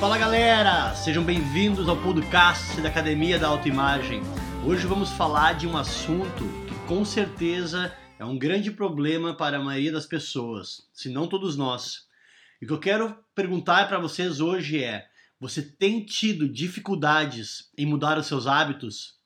Fala galera, sejam bem-vindos ao podcast da Academia da Autoimagem. Hoje vamos falar de um assunto que com certeza é um grande problema para a maioria das pessoas, se não todos nós. E o que eu quero perguntar para vocês hoje é: você tem tido dificuldades em mudar os seus hábitos?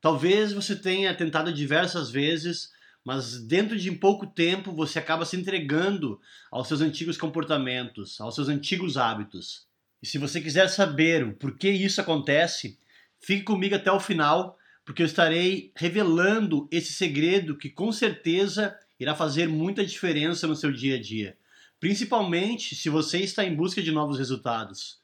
Talvez você tenha tentado diversas vezes, mas dentro de pouco tempo você acaba se entregando aos seus antigos comportamentos, aos seus antigos hábitos. E se você quiser saber o porquê isso acontece, fique comigo até o final, porque eu estarei revelando esse segredo que com certeza irá fazer muita diferença no seu dia a dia, principalmente se você está em busca de novos resultados.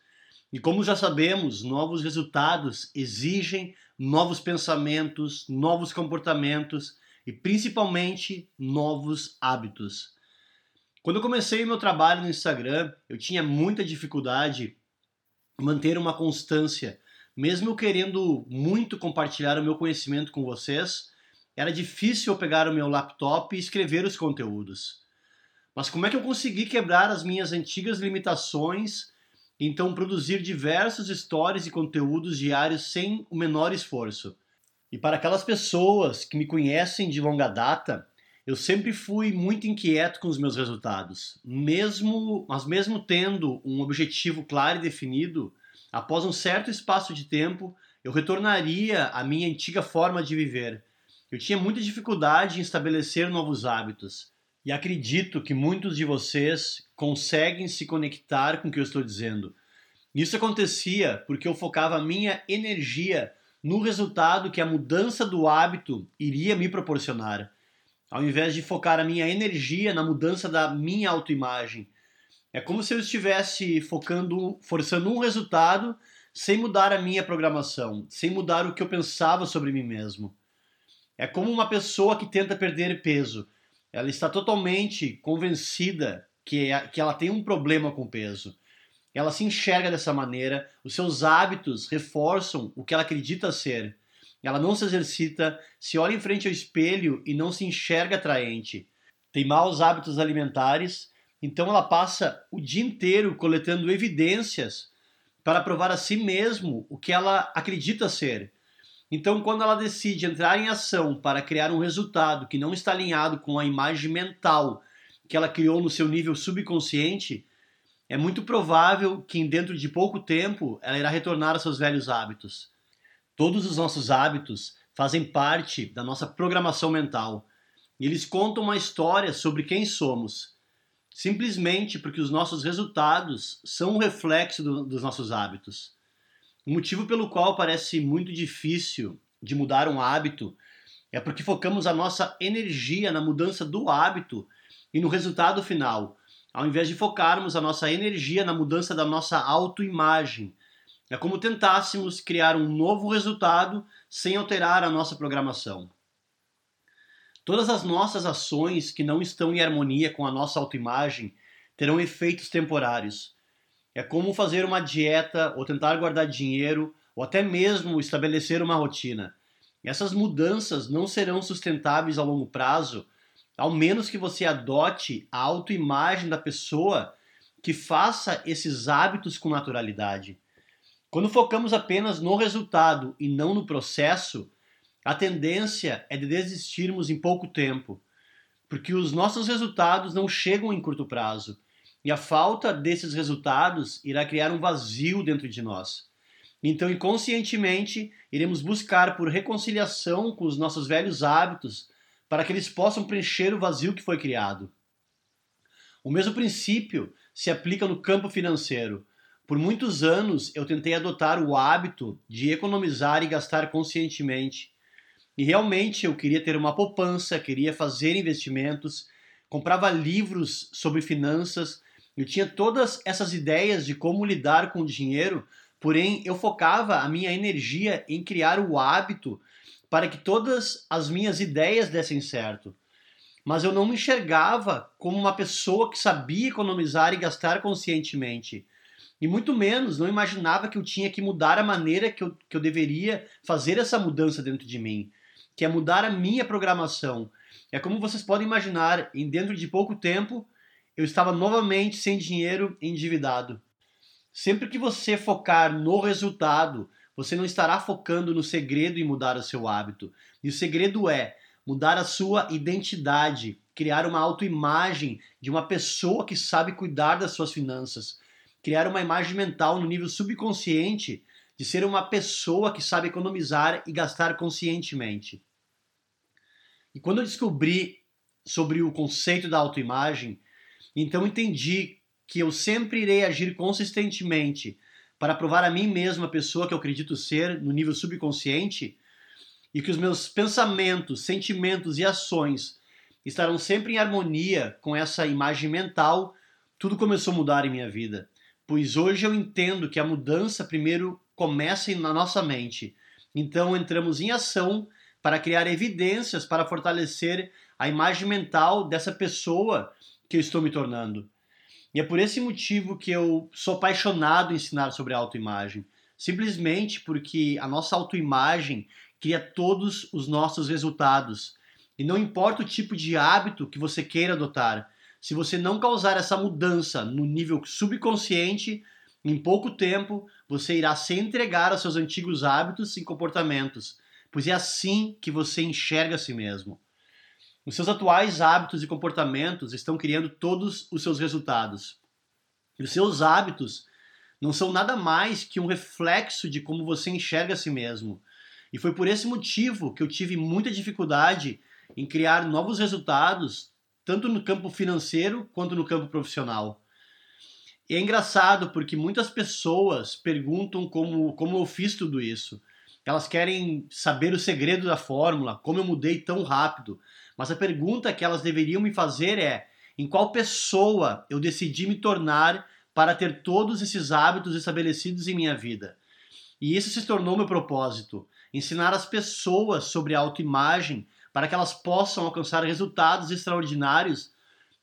E como já sabemos, novos resultados exigem novos pensamentos, novos comportamentos e principalmente novos hábitos. Quando eu comecei meu trabalho no Instagram, eu tinha muita dificuldade manter uma constância. Mesmo eu querendo muito compartilhar o meu conhecimento com vocês, era difícil eu pegar o meu laptop e escrever os conteúdos. Mas como é que eu consegui quebrar as minhas antigas limitações e então produzir diversos stories e conteúdos diários sem o menor esforço? E para aquelas pessoas que me conhecem de longa data, eu sempre fui muito inquieto com os meus resultados. Mesmo, mas mesmo tendo um objetivo claro e definido, após um certo espaço de tempo, eu retornaria à minha antiga forma de viver. Eu tinha muita dificuldade em estabelecer novos hábitos. E acredito que muitos de vocês conseguem se conectar com o que eu estou dizendo. Isso acontecia porque eu focava a minha energia no resultado que a mudança do hábito iria me proporcionar ao invés de focar a minha energia na mudança da minha autoimagem. É como se eu estivesse focando, forçando um resultado sem mudar a minha programação, sem mudar o que eu pensava sobre mim mesmo. É como uma pessoa que tenta perder peso. Ela está totalmente convencida que, é, que ela tem um problema com peso. Ela se enxerga dessa maneira, os seus hábitos reforçam o que ela acredita ser ela não se exercita, se olha em frente ao espelho e não se enxerga atraente. Tem maus hábitos alimentares, então ela passa o dia inteiro coletando evidências para provar a si mesmo o que ela acredita ser. Então, quando ela decide entrar em ação para criar um resultado que não está alinhado com a imagem mental que ela criou no seu nível subconsciente, é muito provável que dentro de pouco tempo ela irá retornar aos seus velhos hábitos. Todos os nossos hábitos fazem parte da nossa programação mental e eles contam uma história sobre quem somos, simplesmente porque os nossos resultados são um reflexo do, dos nossos hábitos. O motivo pelo qual parece muito difícil de mudar um hábito é porque focamos a nossa energia na mudança do hábito e no resultado final, ao invés de focarmos a nossa energia na mudança da nossa autoimagem, é como tentássemos criar um novo resultado sem alterar a nossa programação. Todas as nossas ações que não estão em harmonia com a nossa autoimagem terão efeitos temporários. É como fazer uma dieta ou tentar guardar dinheiro ou até mesmo estabelecer uma rotina. Essas mudanças não serão sustentáveis a longo prazo, ao menos que você adote a autoimagem da pessoa que faça esses hábitos com naturalidade. Quando focamos apenas no resultado e não no processo, a tendência é de desistirmos em pouco tempo, porque os nossos resultados não chegam em curto prazo e a falta desses resultados irá criar um vazio dentro de nós. Então, inconscientemente, iremos buscar por reconciliação com os nossos velhos hábitos para que eles possam preencher o vazio que foi criado. O mesmo princípio se aplica no campo financeiro. Por muitos anos eu tentei adotar o hábito de economizar e gastar conscientemente. E realmente eu queria ter uma poupança, queria fazer investimentos, comprava livros sobre finanças, eu tinha todas essas ideias de como lidar com o dinheiro, porém eu focava a minha energia em criar o hábito para que todas as minhas ideias dessem certo. Mas eu não me enxergava como uma pessoa que sabia economizar e gastar conscientemente. E muito menos, não imaginava que eu tinha que mudar a maneira que eu, que eu deveria fazer essa mudança dentro de mim, que é mudar a minha programação. É como vocês podem imaginar, em dentro de pouco tempo, eu estava novamente sem dinheiro endividado. Sempre que você focar no resultado, você não estará focando no segredo em mudar o seu hábito. E o segredo é mudar a sua identidade, criar uma autoimagem de uma pessoa que sabe cuidar das suas finanças, criar uma imagem mental no nível subconsciente de ser uma pessoa que sabe economizar e gastar conscientemente. E quando eu descobri sobre o conceito da autoimagem, então entendi que eu sempre irei agir consistentemente para provar a mim mesmo a pessoa que eu acredito ser no nível subconsciente e que os meus pensamentos, sentimentos e ações estarão sempre em harmonia com essa imagem mental, tudo começou a mudar em minha vida. Pois hoje eu entendo que a mudança primeiro começa na nossa mente. Então entramos em ação para criar evidências para fortalecer a imagem mental dessa pessoa que eu estou me tornando. E é por esse motivo que eu sou apaixonado em ensinar sobre autoimagem. Simplesmente porque a nossa autoimagem cria todos os nossos resultados. E não importa o tipo de hábito que você queira adotar, se você não causar essa mudança no nível subconsciente, em pouco tempo você irá se entregar aos seus antigos hábitos e comportamentos, pois é assim que você enxerga a si mesmo. Os seus atuais hábitos e comportamentos estão criando todos os seus resultados. E os seus hábitos não são nada mais que um reflexo de como você enxerga a si mesmo. E foi por esse motivo que eu tive muita dificuldade em criar novos resultados, tanto no campo financeiro quanto no campo profissional. E é engraçado porque muitas pessoas perguntam como, como eu fiz tudo isso. Elas querem saber o segredo da fórmula, como eu mudei tão rápido. Mas a pergunta que elas deveriam me fazer é: em qual pessoa eu decidi me tornar para ter todos esses hábitos estabelecidos em minha vida? E isso se tornou meu propósito: ensinar as pessoas sobre autoimagem para que elas possam alcançar resultados extraordinários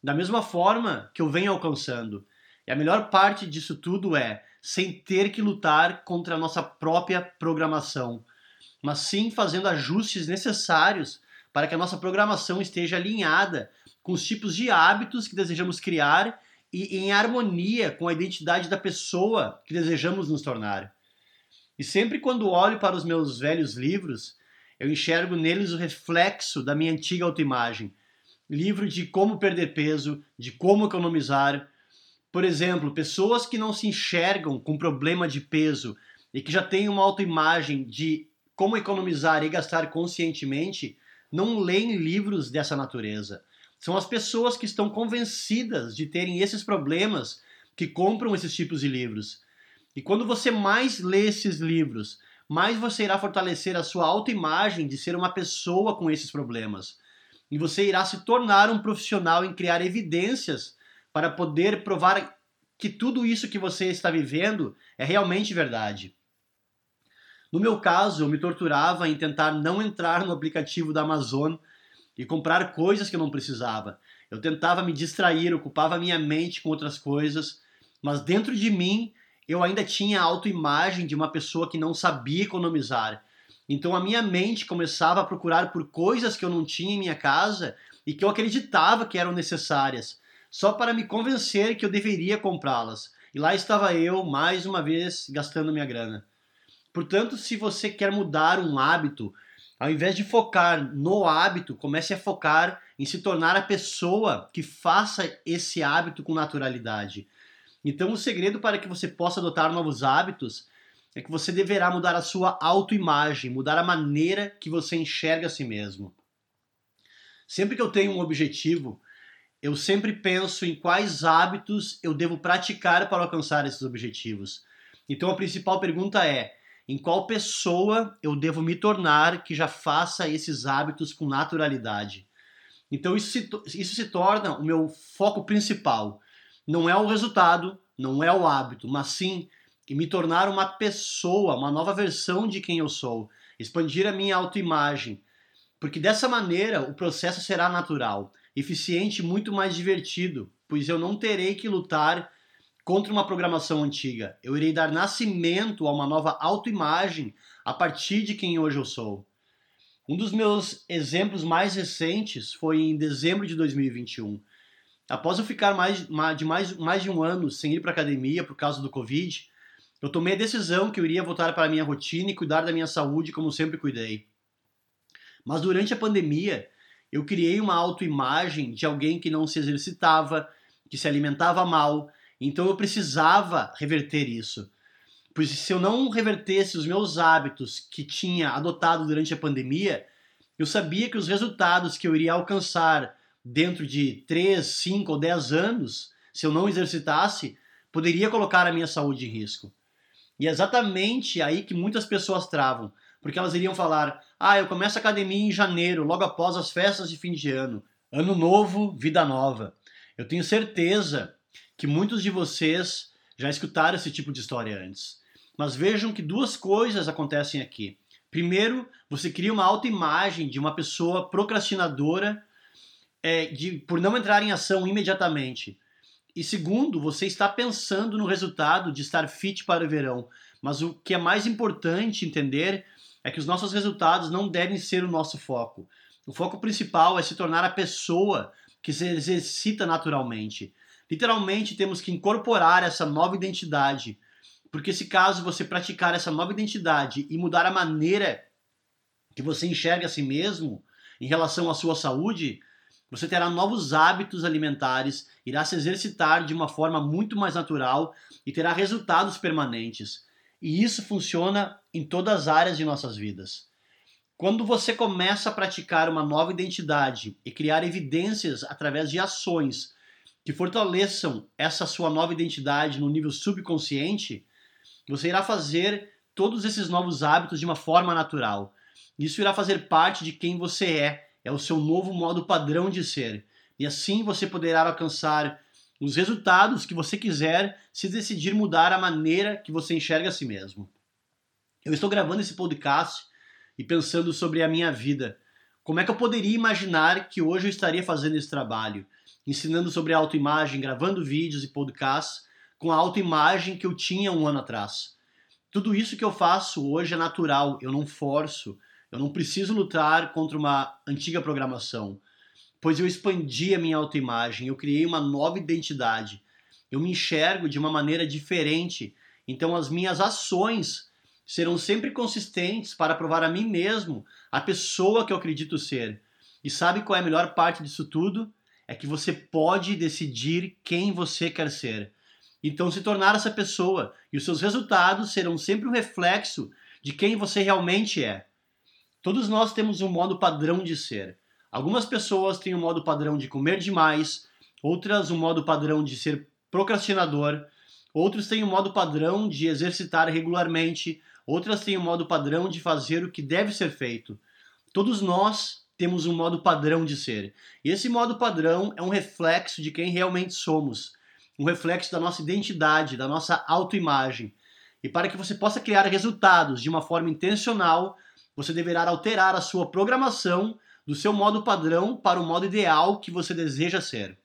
da mesma forma que eu venho alcançando. E a melhor parte disso tudo é sem ter que lutar contra a nossa própria programação, mas sim fazendo ajustes necessários para que a nossa programação esteja alinhada com os tipos de hábitos que desejamos criar e em harmonia com a identidade da pessoa que desejamos nos tornar. E sempre quando olho para os meus velhos livros, eu enxergo neles o reflexo da minha antiga autoimagem. Livro de como perder peso, de como economizar. Por exemplo, pessoas que não se enxergam com problema de peso e que já têm uma autoimagem de como economizar e gastar conscientemente, não leem livros dessa natureza. São as pessoas que estão convencidas de terem esses problemas que compram esses tipos de livros. E quando você mais lê esses livros, mais você irá fortalecer a sua autoimagem de ser uma pessoa com esses problemas. E você irá se tornar um profissional em criar evidências para poder provar que tudo isso que você está vivendo é realmente verdade. No meu caso, eu me torturava em tentar não entrar no aplicativo da Amazon e comprar coisas que eu não precisava. Eu tentava me distrair, ocupava minha mente com outras coisas, mas dentro de mim eu ainda tinha a autoimagem de uma pessoa que não sabia economizar. Então a minha mente começava a procurar por coisas que eu não tinha em minha casa e que eu acreditava que eram necessárias, só para me convencer que eu deveria comprá-las. E lá estava eu, mais uma vez, gastando minha grana. Portanto, se você quer mudar um hábito, ao invés de focar no hábito, comece a focar em se tornar a pessoa que faça esse hábito com naturalidade. Então, o segredo para que você possa adotar novos hábitos é que você deverá mudar a sua autoimagem, mudar a maneira que você enxerga a si mesmo. Sempre que eu tenho um objetivo, eu sempre penso em quais hábitos eu devo praticar para alcançar esses objetivos. Então, a principal pergunta é: em qual pessoa eu devo me tornar que já faça esses hábitos com naturalidade. Então isso se, isso se torna o meu foco principal. Não é o resultado, não é o hábito, mas sim me tornar uma pessoa, uma nova versão de quem eu sou, expandir a minha autoimagem, porque dessa maneira o processo será natural, eficiente e muito mais divertido, pois eu não terei que lutar contra uma programação antiga. Eu irei dar nascimento a uma nova autoimagem a partir de quem hoje eu sou. Um dos meus exemplos mais recentes foi em dezembro de 2021. Após eu ficar mais, de mais, mais de um ano sem ir para academia por causa do Covid, eu tomei a decisão que eu iria voltar para a minha rotina e cuidar da minha saúde como sempre cuidei. Mas durante a pandemia, eu criei uma autoimagem de alguém que não se exercitava, que se alimentava mal, então eu precisava reverter isso. Pois se eu não revertesse os meus hábitos que tinha adotado durante a pandemia, eu sabia que os resultados que eu iria alcançar dentro de 3, 5 ou 10 anos, se eu não exercitasse, poderia colocar a minha saúde em risco. E é exatamente aí que muitas pessoas travam, porque elas iriam falar: "Ah, eu começo a academia em janeiro, logo após as festas de fim de ano. Ano novo, vida nova". Eu tenho certeza que muitos de vocês já escutaram esse tipo de história antes. Mas vejam que duas coisas acontecem aqui. Primeiro, você cria uma autoimagem de uma pessoa procrastinadora é, de, por não entrar em ação imediatamente. E segundo, você está pensando no resultado de estar fit para o verão. Mas o que é mais importante entender é que os nossos resultados não devem ser o nosso foco. O foco principal é se tornar a pessoa que se exercita naturalmente. Literalmente temos que incorporar essa nova identidade, porque se caso você praticar essa nova identidade e mudar a maneira que você enxerga a si mesmo em relação à sua saúde, você terá novos hábitos alimentares, irá se exercitar de uma forma muito mais natural e terá resultados permanentes. E isso funciona em todas as áreas de nossas vidas. Quando você começa a praticar uma nova identidade e criar evidências através de ações que fortaleçam essa sua nova identidade no nível subconsciente, você irá fazer todos esses novos hábitos de uma forma natural. Isso irá fazer parte de quem você é, é o seu novo modo padrão de ser. E assim você poderá alcançar os resultados que você quiser se decidir mudar a maneira que você enxerga a si mesmo. Eu estou gravando esse podcast e pensando sobre a minha vida. Como é que eu poderia imaginar que hoje eu estaria fazendo esse trabalho? ensinando sobre autoimagem, gravando vídeos e podcasts com a autoimagem que eu tinha um ano atrás. Tudo isso que eu faço hoje é natural, eu não forço, eu não preciso lutar contra uma antiga programação, pois eu expandi a minha autoimagem, eu criei uma nova identidade, eu me enxergo de uma maneira diferente, então as minhas ações serão sempre consistentes para provar a mim mesmo a pessoa que eu acredito ser. E sabe qual é a melhor parte disso tudo? é que você pode decidir quem você quer ser. Então, se tornar essa pessoa e os seus resultados serão sempre um reflexo de quem você realmente é. Todos nós temos um modo padrão de ser. Algumas pessoas têm um modo padrão de comer demais, outras um modo padrão de ser procrastinador, outros têm um modo padrão de exercitar regularmente, outras têm um modo padrão de fazer o que deve ser feito. Todos nós temos um modo padrão de ser. E esse modo padrão é um reflexo de quem realmente somos, um reflexo da nossa identidade, da nossa autoimagem. E para que você possa criar resultados de uma forma intencional, você deverá alterar a sua programação do seu modo padrão para o modo ideal que você deseja ser.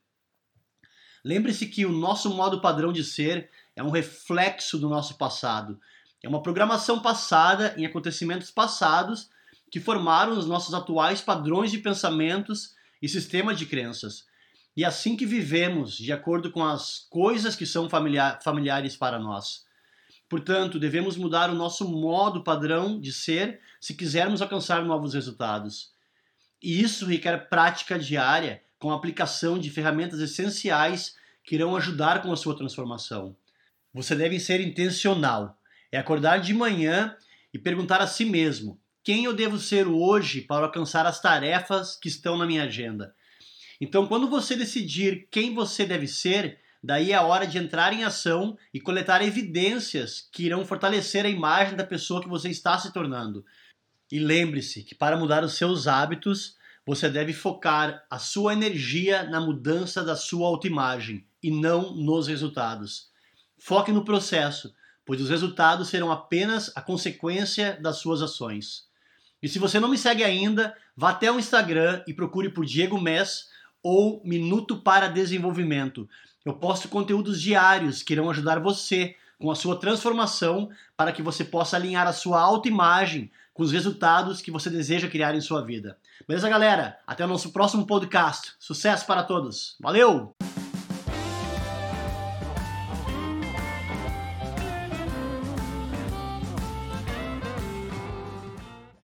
Lembre-se que o nosso modo padrão de ser é um reflexo do nosso passado. É uma programação passada em acontecimentos passados que formaram os nossos atuais padrões de pensamentos e sistema de crenças. E assim que vivemos, de acordo com as coisas que são familiar, familiares para nós. Portanto, devemos mudar o nosso modo padrão de ser se quisermos alcançar novos resultados. E isso requer prática diária, com a aplicação de ferramentas essenciais que irão ajudar com a sua transformação. Você deve ser intencional. É acordar de manhã e perguntar a si mesmo: quem eu devo ser hoje para alcançar as tarefas que estão na minha agenda. Então, quando você decidir quem você deve ser, daí é a hora de entrar em ação e coletar evidências que irão fortalecer a imagem da pessoa que você está se tornando. E lembre-se que para mudar os seus hábitos, você deve focar a sua energia na mudança da sua autoimagem e não nos resultados. Foque no processo, pois os resultados serão apenas a consequência das suas ações. E se você não me segue ainda, vá até o Instagram e procure por Diego Mess ou Minuto para Desenvolvimento. Eu posto conteúdos diários que irão ajudar você com a sua transformação para que você possa alinhar a sua autoimagem com os resultados que você deseja criar em sua vida. Beleza, galera? Até o nosso próximo podcast. Sucesso para todos. Valeu!